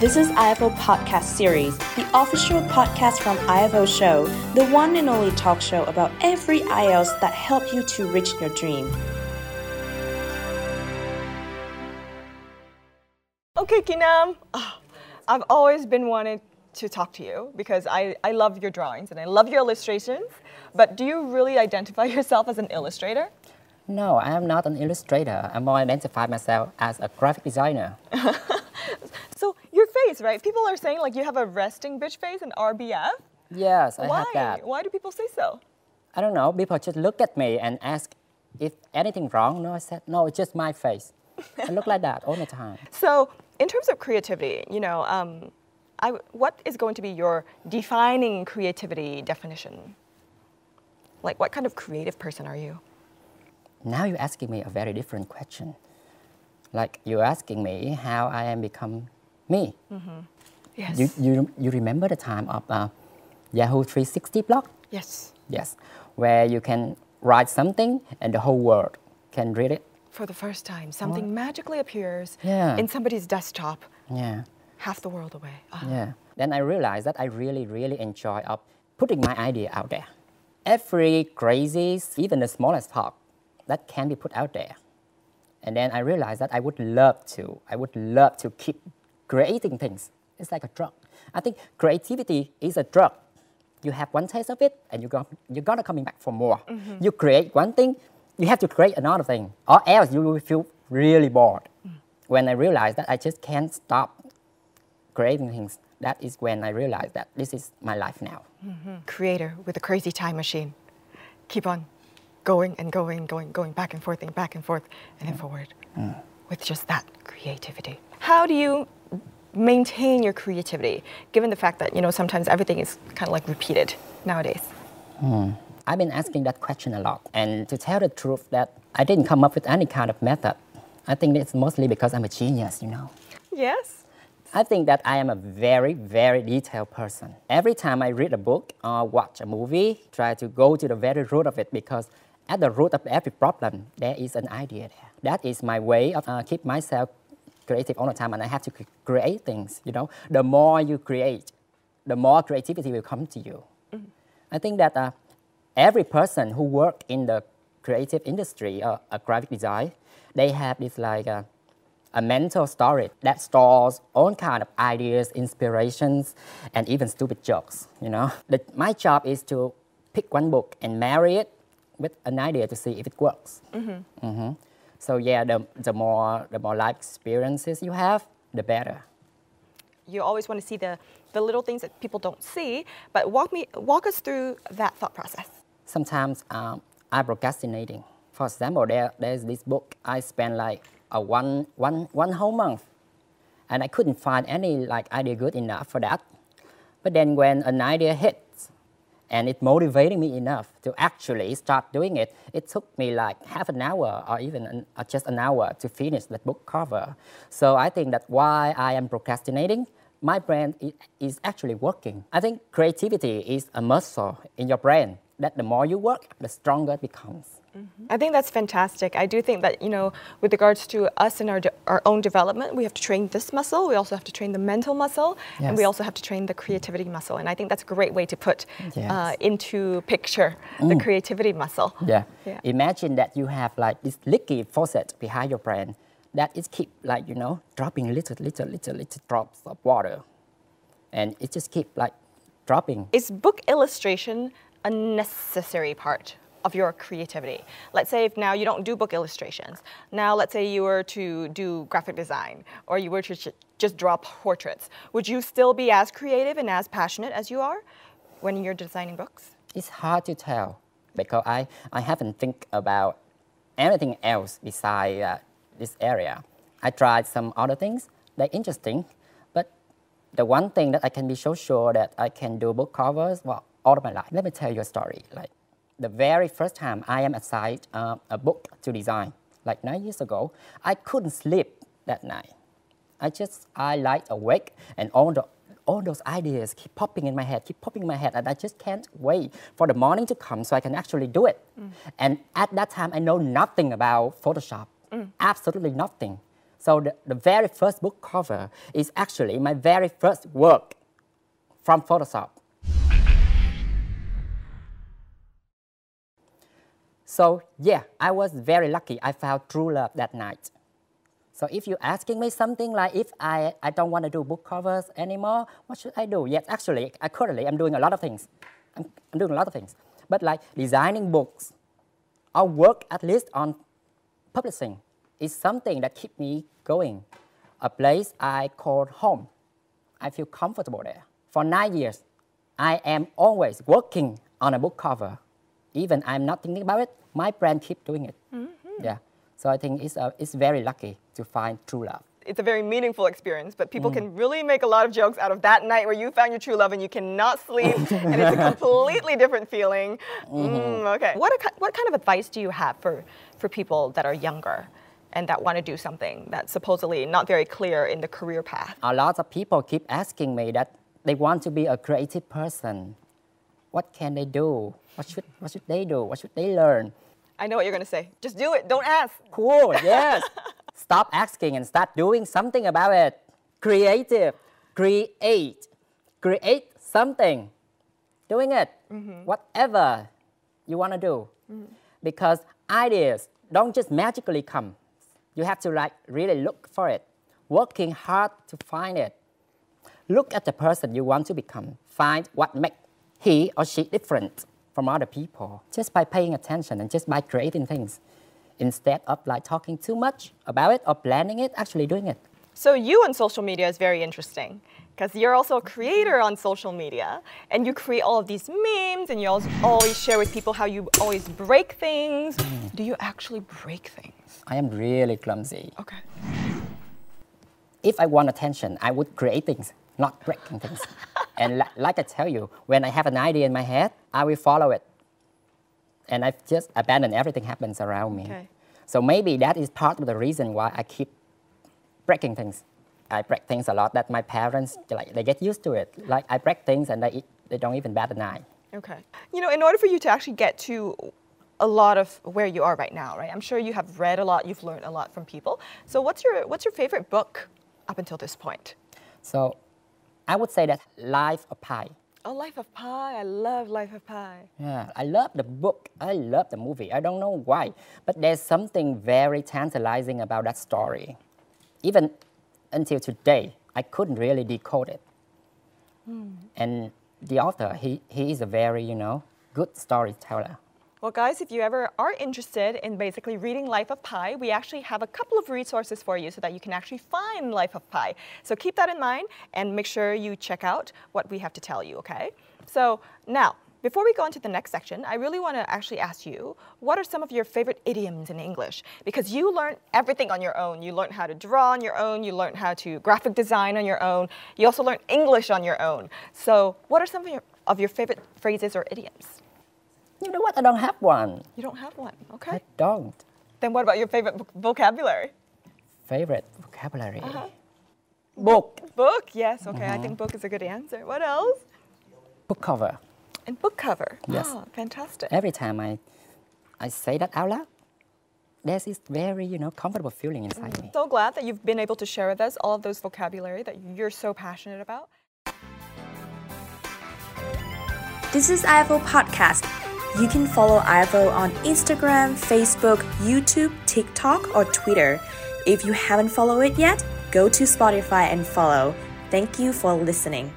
This is IFO Podcast Series, the official podcast from IFO Show, the one and only talk show about every IELTS that help you to reach your dream. Okay, Kỳ Nam. Oh, I've always been wanting to talk to you because I, I love your drawings and I love your illustrations. But do you really identify yourself as an illustrator? No, I am not an illustrator. I more identify myself as a graphic designer. Right? People are saying like you have a resting bitch face and RBF. Yes, I Why? have that. Why do people say so? I don't know. People just look at me and ask if anything wrong. No, I said no. It's just my face. I look like that all the time. So in terms of creativity, you know, um, I, what is going to be your defining creativity definition? Like, what kind of creative person are you? Now you're asking me a very different question. Like you're asking me how I am become me. Yes. You, you, you remember the time of uh, Yahoo 360 blog? yes. Yes, where you can write something and the whole world can read it. For the first time, something magically appears Yeah. in somebody's desktop, Yeah. half the world away. Ah. Yeah. Then I realized that I really, really enjoy of putting my idea out there. Every crazy, even the smallest talk, that can be put out there. And then I realized that I would love to. I would love to keep creating things. It's like a drug. I think creativity is a drug. You have one taste of it, and you go, you're gonna coming back for more. Mm-hmm. You create one thing, you have to create another thing, or else you will feel really bored. Mm. When I realized that I just can't stop creating things, that is when I realized that this is my life now. Mm-hmm. Creator with a crazy time machine. Keep on going and going, going, going back and forth and back and forth and then forward mm. with just that creativity. How do you maintain your creativity given the fact that, you know, sometimes everything is kind of like repeated nowadays? I've been asking that question a lot, and to tell the truth, that I didn't come up with any kind of method. I think it's mostly because I'm a genius, you know. Yes. I think that I am a very, very detailed person. Every time I read a book or watch a movie, try to go to the very root of it because at the root of every problem, there is an idea there. That is my way of uh, keep myself creative all the time, and I have to create things. You know, the more you create, the more creativity will come to you. I think that uh, every person who work in the creative industry or a graphic design, they have this like uh, a mental storage that stores all kind of ideas, inspirations, and even stupid jokes. You know, the, my job is to pick one book and marry it with an idea to see if it works. Mhm. So yeah, the, the more the more life experiences you have, the better. You always want to see the, the little things that people don't see, but walk me walk us through that thought process. sometimes um, I'm procrastinating. For example, there, there's this book I spent like a one, one, one whole month, and I couldn't find any like idea good enough for that. But then when an idea hits, and it motivated me enough to actually start doing it, it took me like half an hour or even an, or just an hour to finish that book cover. So I think that why I am procrastinating, my brain is actually working. I think creativity is a muscle in your brain that the more you work, the stronger it becomes. I think that's fantastic. I do think that, you know, with regards to us and our, our own development, we have to train this muscle. We also have to train the mental muscle. And we also have to train the creativity muscle. And I think that's a great way to put uh, Yes. Mm. into picture the creativity muscle. Yeah. Yeah. Imagine that you have like this leaky faucet behind your brain that is keep like you know dropping little little little little drops of water, and it just keep like dropping. Is book illustration a necessary part of your creativity? Let's say if now you don't do book illustrations. Now let's say you were to do graphic design or you were to just draw portraits. Would you still be as creative and as passionate as you are when you're designing books? It's hard to tell because I I haven't think about anything else beside uh, this area. I tried some other things. They're interesting, but the one thing that I can be so sure that I can do book covers, well, all of my life. Let me tell you a story. Like the very first time I am assigned uh, a book to design, like nine years ago, I couldn't sleep that night. I just I lie awake and all the all those ideas keep popping in my head, keep popping in my head, and I just can't wait for the morning to come so I can actually do it. And at that time, I know nothing about Photoshop, absolutely nothing. So the, the very first book cover is actually my very first work from Photoshop. So yeah, I was very lucky. I found true love that night. So if you're asking me something like if I, I don't want to do book covers anymore, what should I do? Yes, actually, I, currently I'm doing a lot of things. I'm, I'm doing a lot of things. But like designing books or work at least on publishing is something that keep me going. A place I call home. I feel comfortable there. For nine years, I am always working on a book cover. Even I'm not thinking about it, my brand keep doing it. Mm-hmm. Yeah. So I think it's, uh, it's very lucky to find true love. It's a very meaningful experience, but people mm. can really make a lot of jokes out of that night where you found your true love and you cannot sleep, and it's a completely different feeling. Mm-hmm. Mm, okay. What, a, what kind of advice do you have for, for people that are younger? and that want to do something that's supposedly not very clear in the career path. A lot of people keep asking me that they want to be a creative person. What can they do? What should, what should they do? What should they learn? I know what you're going to say. Just do it. Don't ask. Cool. Yes. Stop asking and start doing something about it. Creative. Create. Create something. Doing it. Mm-hmm. Whatever you want to do. Mm-hmm. Because ideas don't just magically come. You have to like really look for it. Working hard to find it. Look at the person you want to become. Find what makes he or she different from other people just by paying attention and just by creating things instead of like talking too much about it or planning it, actually doing it. So you on social media is very interesting because you're also a creator on social media and you create all of these memes and you always share with people how you always break things. Mm. Do you actually break things? I am really clumsy. Okay. If I want attention, I would create things not breaking things. And like I tell you, when I have an idea in my head, I will follow it. And I just abandon everything happens around me. Okay. So maybe that is part of the reason why I keep breaking things. I break things a lot that my parents, like, they get used to it. Like, I break things and they, they don't even bat an eye. Okay. You know, in order for you to actually get to a lot of where you are right now, right? I'm sure you have read a lot, you've learned a lot from people. So what's your, what's your favorite book up until this point? So I would say that Life of Pi. Oh, Life of Pi. I love Life of Pi. Yeah, I love the book. I love the movie. I don't know why, but there's something very tantalizing about that story. Even until today, I couldn't really decode it. Hmm. And the author, he, he is a very, you know, good storyteller. Well, guys, if you ever are interested in basically reading Life of Pi, we actually have a couple of resources for you so that you can actually find Life of Pi. So keep that in mind and make sure you check out what we have to tell you, okay? So now, before we go into the next section, I really want to actually ask you, what are some of your favorite idioms in English? Because you learn everything on your own. You learn how to draw on your own, you learn how to graphic design on your own, you also learn English on your own. So what are some of your, of your favorite phrases or idioms? You know what? I don't have one. You don't have one. Okay. I don't. Then what about your favorite vocabulary? Favorite vocabulary. Uh-huh. Book. Book. Yes. Okay. I think book is a good answer. What else? Book cover. And book cover. Yes. Oh, fantastic. Every time I, I say that out loud, there's this very, you know, comfortable feeling inside mm. me. So glad that you've been able to share with us all of those vocabulary that you're so passionate about. This is IFO Podcast you can follow Ivo on Instagram, Facebook, YouTube, TikTok, or Twitter. If you haven't followed it yet, go to Spotify and follow. Thank you for listening.